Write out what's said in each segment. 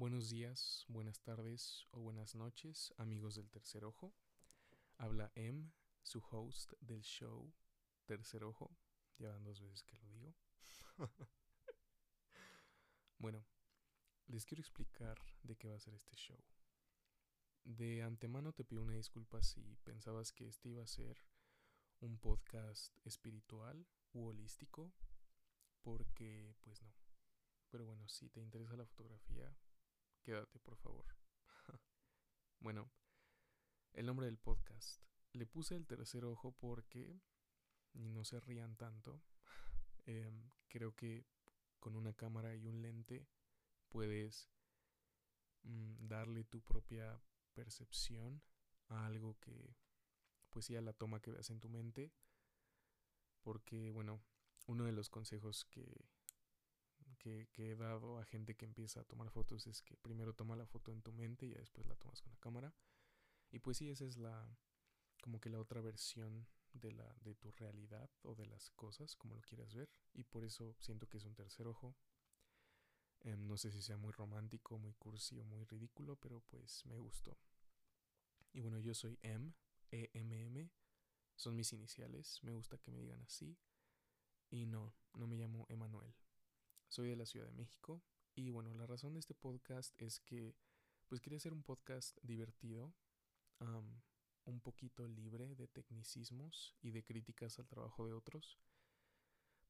Buenos días, buenas tardes o buenas noches, amigos del Tercer Ojo. Habla M, su host del show Tercer Ojo. Ya van dos veces que lo digo. bueno, les quiero explicar de qué va a ser este show. De antemano te pido una disculpa si pensabas que este iba a ser un podcast espiritual u holístico, porque pues no. Pero bueno, si te interesa la fotografía, quédate por favor. bueno, el nombre del podcast. Le puse el tercer ojo porque, no se rían tanto, em, creo que con una cámara y un lente puedes mm, darle tu propia percepción a algo que, pues sí, a la toma que veas en tu mente. Porque, bueno, uno de los consejos que, que, he dado a gente que empieza a tomar fotos es que primero toma la foto en tu mente y después la tomas con la cámara. Y pues sí, esa es la como que la otra versión de la de tu realidad o de las cosas, como lo quieras ver, y por eso siento que es un tercer ojo. Em, no sé si sea muy romántico, muy cursi o muy ridículo, pero pues me gustó. Y bueno, yo soy M, E M M, son mis iniciales, me gusta que me digan así. Y no, no me llamo Emanuel. Soy de la Ciudad de México y bueno, la razón de este podcast es que pues quería hacer un podcast divertido, un poquito libre de tecnicismos y de críticas al trabajo de otros.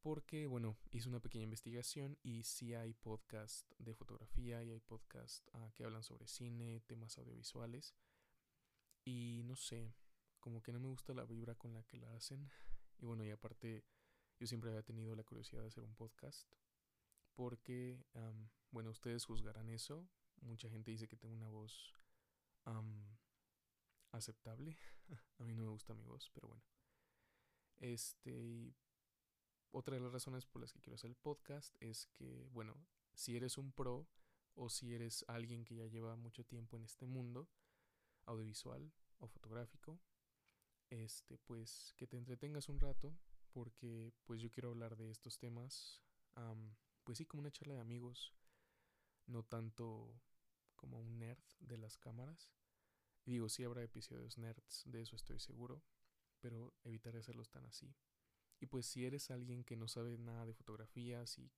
Porque, bueno, hice una pequeña investigación y sí hay podcast de fotografía y hay podcast ah, que hablan sobre cine, temas audiovisuales. Y no sé, como que no me gusta la vibra con la que la hacen. Y bueno, y aparte, yo siempre había tenido la curiosidad de hacer un podcast porque, bueno, ustedes juzgarán eso. Mucha gente dice que tengo una voz aceptable. A mí no me gusta mi voz, pero bueno. Este, otra de las razones por las que quiero hacer el podcast es que, bueno, si eres un pro o si eres alguien que ya lleva mucho tiempo en este mundo audiovisual o fotográfico, este, pues que te entretengas un rato porque pues yo quiero hablar de estos temas pues sí, como una charla de amigos, no tanto como un nerd de las cámaras. Digo, sí habrá episodios nerds, de eso estoy seguro, pero evitaré hacerlos tan así. Y pues si eres alguien que no sabe nada de fotografía, si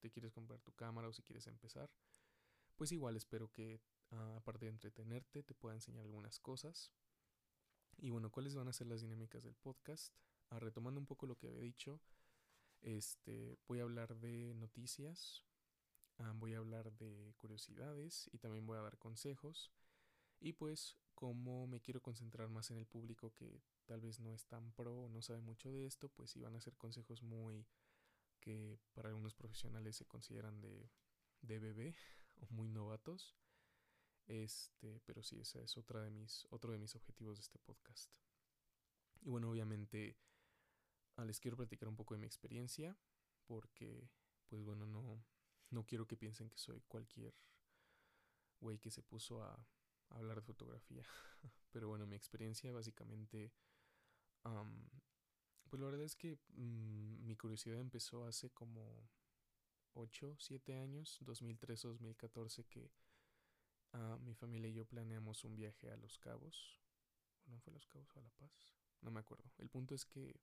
te quieres comprar tu cámara o si quieres empezar, pues igual espero que ah, aparte de entretenerte te pueda enseñar algunas cosas. Y bueno, ¿cuáles van a ser las dinámicas del podcast? Ah, retomando un poco lo que había dicho, este, voy a hablar de noticias, ah, voy a hablar de curiosidades y también voy a dar consejos. Y pues como me quiero concentrar más en el público que tal vez no es tan pro o no sabe mucho de esto, pues sí van a ser consejos muy que para algunos profesionales se consideran de, de bebé o muy novatos. Este, pero sí, ese es otra de mis, otro de mis objetivos de este podcast. Y bueno, obviamente les quiero platicar un poco de mi experiencia porque, pues bueno, no, no quiero que piensen que soy cualquier güey que se puso a, hablar de fotografía. Pero bueno, mi experiencia básicamente, pues la verdad es que mm, mi curiosidad empezó hace como 8, 7 años, 2013 2014, que uh, mi familia y yo planeamos un viaje a Los Cabos. ¿O no fue a Los Cabos o a La Paz? No me acuerdo. El punto es que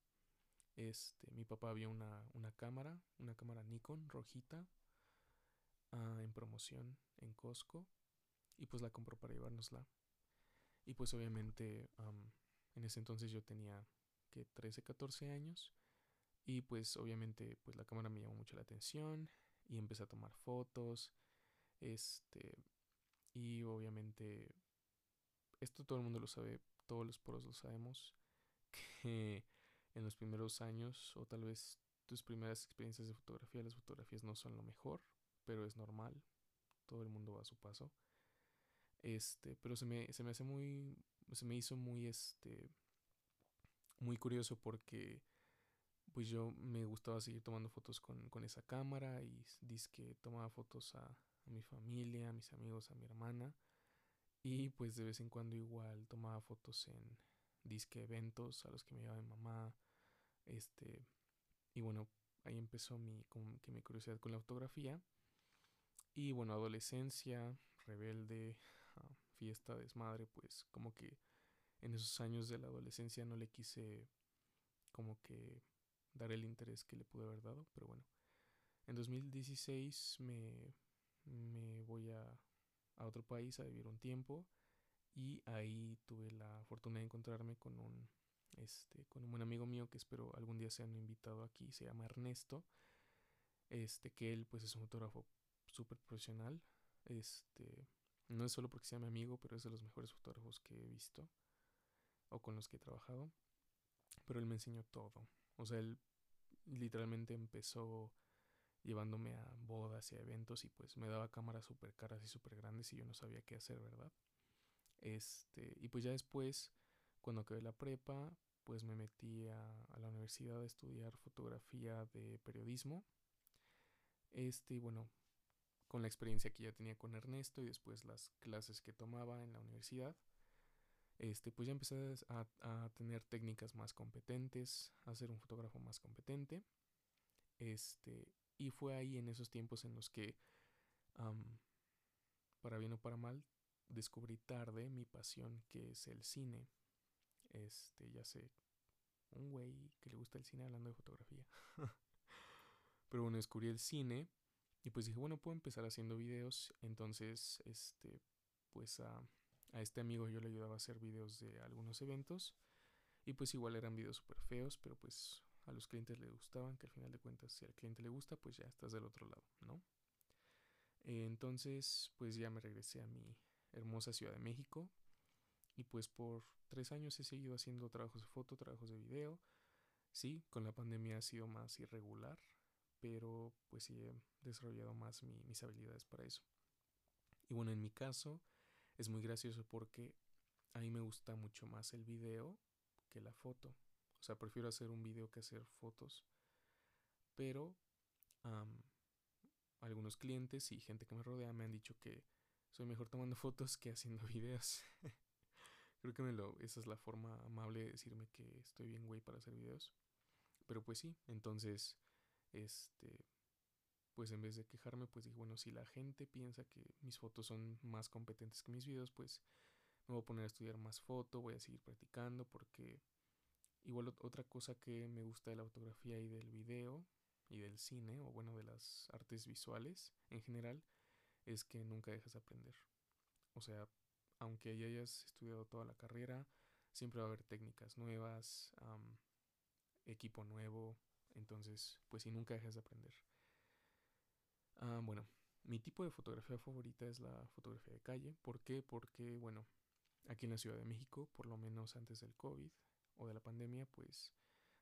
este, mi papá vio una, una cámara, una cámara Nikon rojita ah, en promoción en Costco y pues la compró para llevárnosla. Y pues obviamente en ese entonces yo tenía que 13, 14 años y pues obviamente pues la cámara me llamó mucho la atención y empecé a tomar fotos. Este y obviamente esto todo el mundo lo sabe, todos los poros lo sabemos que en los primeros años o tal vez tus primeras experiencias de fotografía, las fotografías no son lo mejor, pero es normal, todo el mundo va a su paso. Este, pero se me, se me hace muy, se me hizo muy, este, muy curioso porque pues yo me gustaba seguir tomando fotos con, con esa cámara y que tomaba fotos a, a, mi familia, a mis amigos, a mi hermana y pues de vez en cuando igual tomaba fotos en disque eventos a los que me llevaba mi mamá este, y bueno, ahí empezó mi, como que mi curiosidad con la fotografía. Y bueno, adolescencia, rebelde, ah, fiesta, desmadre, pues como que en esos años de la adolescencia no le quise como que dar el interés que le pude haber dado, pero bueno. En 2016 me, me voy a, a otro país a vivir un tiempo y ahí tuve la fortuna de encontrarme con un este con un buen amigo mío que espero algún día sean invitado aquí se llama Ernesto este que él pues es un fotógrafo súper profesional este no es solo porque sea mi amigo pero es de los mejores fotógrafos que he visto o con los que he trabajado pero él me enseñó todo o sea él literalmente empezó llevándome a bodas y a eventos y pues me daba cámaras súper caras y súper grandes y yo no sabía qué hacer, ¿verdad? Este, y pues ya después, cuando acabé la prepa, pues me metí a, la universidad a estudiar fotografía de periodismo. Este, bueno, con la experiencia que ya tenía con Ernesto y después las clases que tomaba en la universidad, este, pues ya empecé a, tener técnicas más competentes, a ser un fotógrafo más competente. Este, y fue ahí en esos tiempos en los que, para bien o para mal, descubrí tarde mi pasión, que es el cine. Este, ya sé, un güey que le gusta el cine hablando de fotografía. Pero bueno, descubrí el cine y pues dije, bueno, puedo empezar haciendo videos. Entonces, este, pues a, a este amigo yo le ayudaba a hacer videos de algunos eventos. Y pues igual eran videos súper feos, pero pues a los clientes le gustaban, que al final de cuentas si al cliente le gusta, pues ya estás del otro lado, ¿no? entonces, pues ya me regresé a mi hermosa Ciudad de México y pues por tres años he seguido haciendo trabajos de foto, trabajos de video. Sí, con la pandemia ha sido más irregular, pero pues sí he desarrollado más mi, mis habilidades para eso. Y bueno, en mi caso es muy gracioso porque a mí me gusta mucho más el video que la foto. O sea, prefiero hacer un video que hacer fotos. Pero algunos clientes y gente que me rodea me han dicho que soy mejor tomando fotos que haciendo videos. Creo que me lo, esa es la forma amable de decirme que estoy bien güey para hacer videos. Pero pues sí, entonces, este, pues en vez de quejarme, pues dije, bueno, si la gente piensa que mis fotos son más competentes que mis videos, pues me voy a poner a estudiar más foto, voy a seguir practicando porque Igual otra cosa que me gusta de la fotografía y del video y del cine, o bueno, de las artes visuales en general, es que nunca dejas de aprender. O sea, aunque ya hayas estudiado toda la carrera, siempre va a haber técnicas nuevas, equipo nuevo, entonces, pues si nunca dejas de aprender. Ah, bueno, mi tipo de fotografía favorita es la fotografía de calle. ¿Por qué? Porque, bueno, aquí en la Ciudad de México, por lo menos antes del COVID, o de la pandemia, pues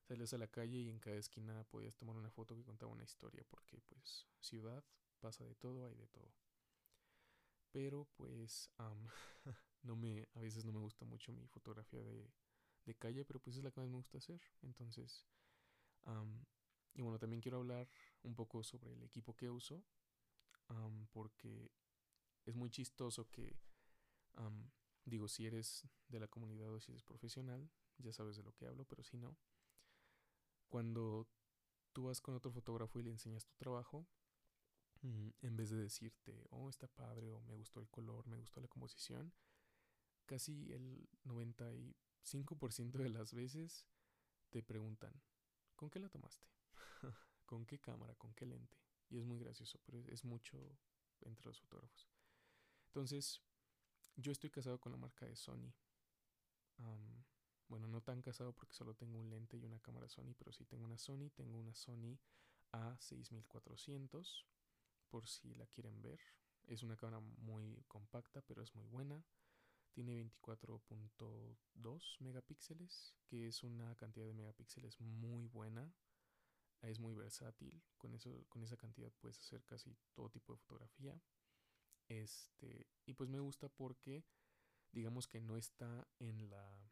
salías a la calle y en cada esquina podías tomar una foto que contaba una historia, porque pues ciudad pasa de todo, hay de todo. Pero pues no me, a veces no me gusta mucho mi fotografía de, calle, pero pues es la que más me gusta hacer. Entonces, y bueno, también quiero hablar un poco sobre el equipo que uso, porque es muy chistoso que, digo, si eres de la comunidad o si eres profesional, ya sabes de lo que hablo, pero si no, cuando tú vas con otro fotógrafo y le enseñas tu trabajo, en vez de decirte, oh, está padre, o me gustó el color, me gustó la composición, casi el 95% de las veces te preguntan, ¿con qué la tomaste? ¿Con qué cámara? ¿Con qué lente? Y es muy gracioso, pero es mucho entre los fotógrafos. Entonces, yo estoy casado con la marca de Sony. Bueno, no tan casado porque solo tengo un lente y una cámara Sony, pero sí tengo una Sony. Tengo una Sony A6400, por si la quieren ver. Es una cámara muy compacta, pero es muy buena. Tiene 24.2 megapíxeles, que es una cantidad de megapíxeles muy buena. Es muy versátil. Con, eso, con esa cantidad puedes hacer casi todo tipo de fotografía. Este, y pues me gusta porque digamos que no está en la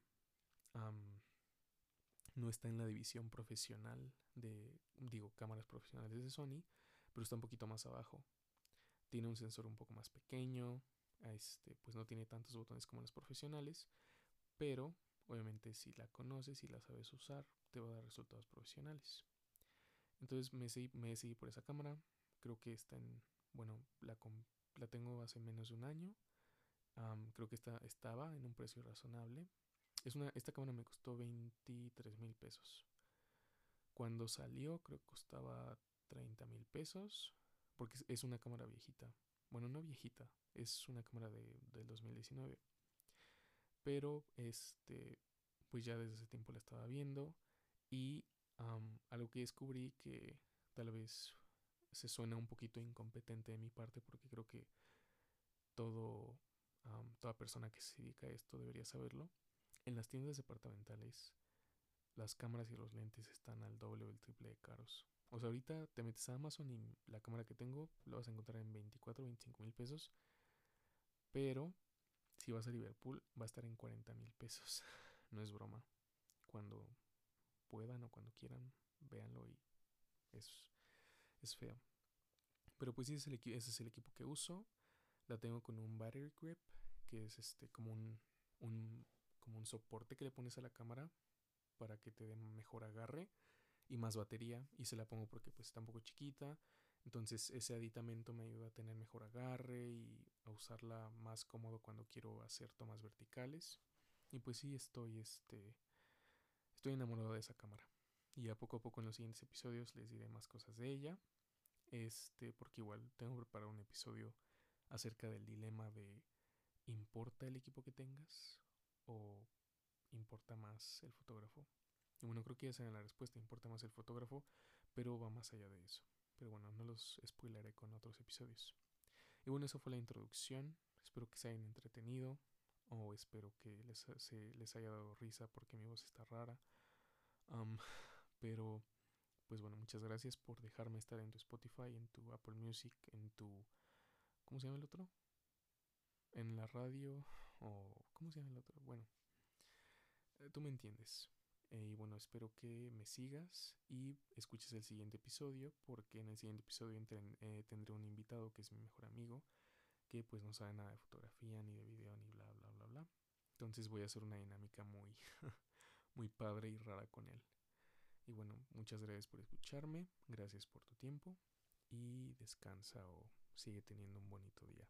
no está en la división profesional de, digo, cámaras profesionales de Sony, pero está un poquito más abajo. Tiene un sensor un poco más pequeño, este, pues no tiene tantos botones como las profesionales, pero obviamente si la conoces y la sabes usar, te va a dar resultados profesionales. Entonces me me por esa cámara, creo que está en, bueno, la, la tengo hace menos de un año. creo que esta estaba en un precio razonable. Es una, esta cámara me costó 23 mil pesos. Cuando salió creo que costaba 30 mil pesos. Porque es una cámara viejita. Bueno, no viejita. Es una cámara de, del 2019. Pero este, pues ya desde ese tiempo la estaba viendo. Y algo que descubrí que tal vez se suena un poquito incompetente de mi parte porque creo que todo, toda persona que se dedica a esto debería saberlo. En las tiendas departamentales las cámaras y los lentes están al doble o el triple de caros. O sea, ahorita te metes a Amazon y la cámara que tengo la vas a encontrar en 24 o 25 mil pesos. Pero si vas a Liverpool va a estar en 40 mil pesos. No es broma. Cuando puedan o cuando quieran, véanlo y es, es feo. Pero pues ese es, el, ese es el equipo que uso. La tengo con un battery grip, que es este como un, un, como un soporte que le pones a la cámara para que te dé mejor agarre y más batería. Y se la pongo porque pues está un poco chiquita. Entonces ese aditamento me ayuda a tener mejor agarre y a usarla más cómodo cuando quiero hacer tomas verticales. Y pues sí, estoy este Estoy enamorado de esa cámara. Y a poco a poco en los siguientes episodios les diré más cosas de ella. Este, porque igual tengo preparado un episodio acerca del dilema de ¿importa el equipo que tengas? ¿O importa más el fotógrafo? Bueno, creo que ya saben la respuesta, importa más el fotógrafo, pero va más allá de eso. Pero bueno, no los spoileré con otros episodios. Y bueno, eso fue la introducción. Espero que se hayan entretenido o espero que les, les haya dado risa porque mi voz está rara. pero, pues bueno, muchas gracias por dejarme estar en tu Spotify, en tu Apple Music, en tu... ¿Cómo se llama el otro? En la radio o... ¿Cómo se llama el otro? Bueno, tú me entiendes. Eh, y bueno, espero que me sigas y escuches el siguiente episodio porque en el siguiente episodio eh, tendré un invitado que es mi mejor amigo que pues no sabe nada de fotografía, ni de video, ni bla, bla, bla, bla. Entonces voy a hacer una dinámica muy, muy padre y rara con él. Y bueno, muchas gracias por escucharme, gracias por tu tiempo y descansa o sigue teniendo un bonito día.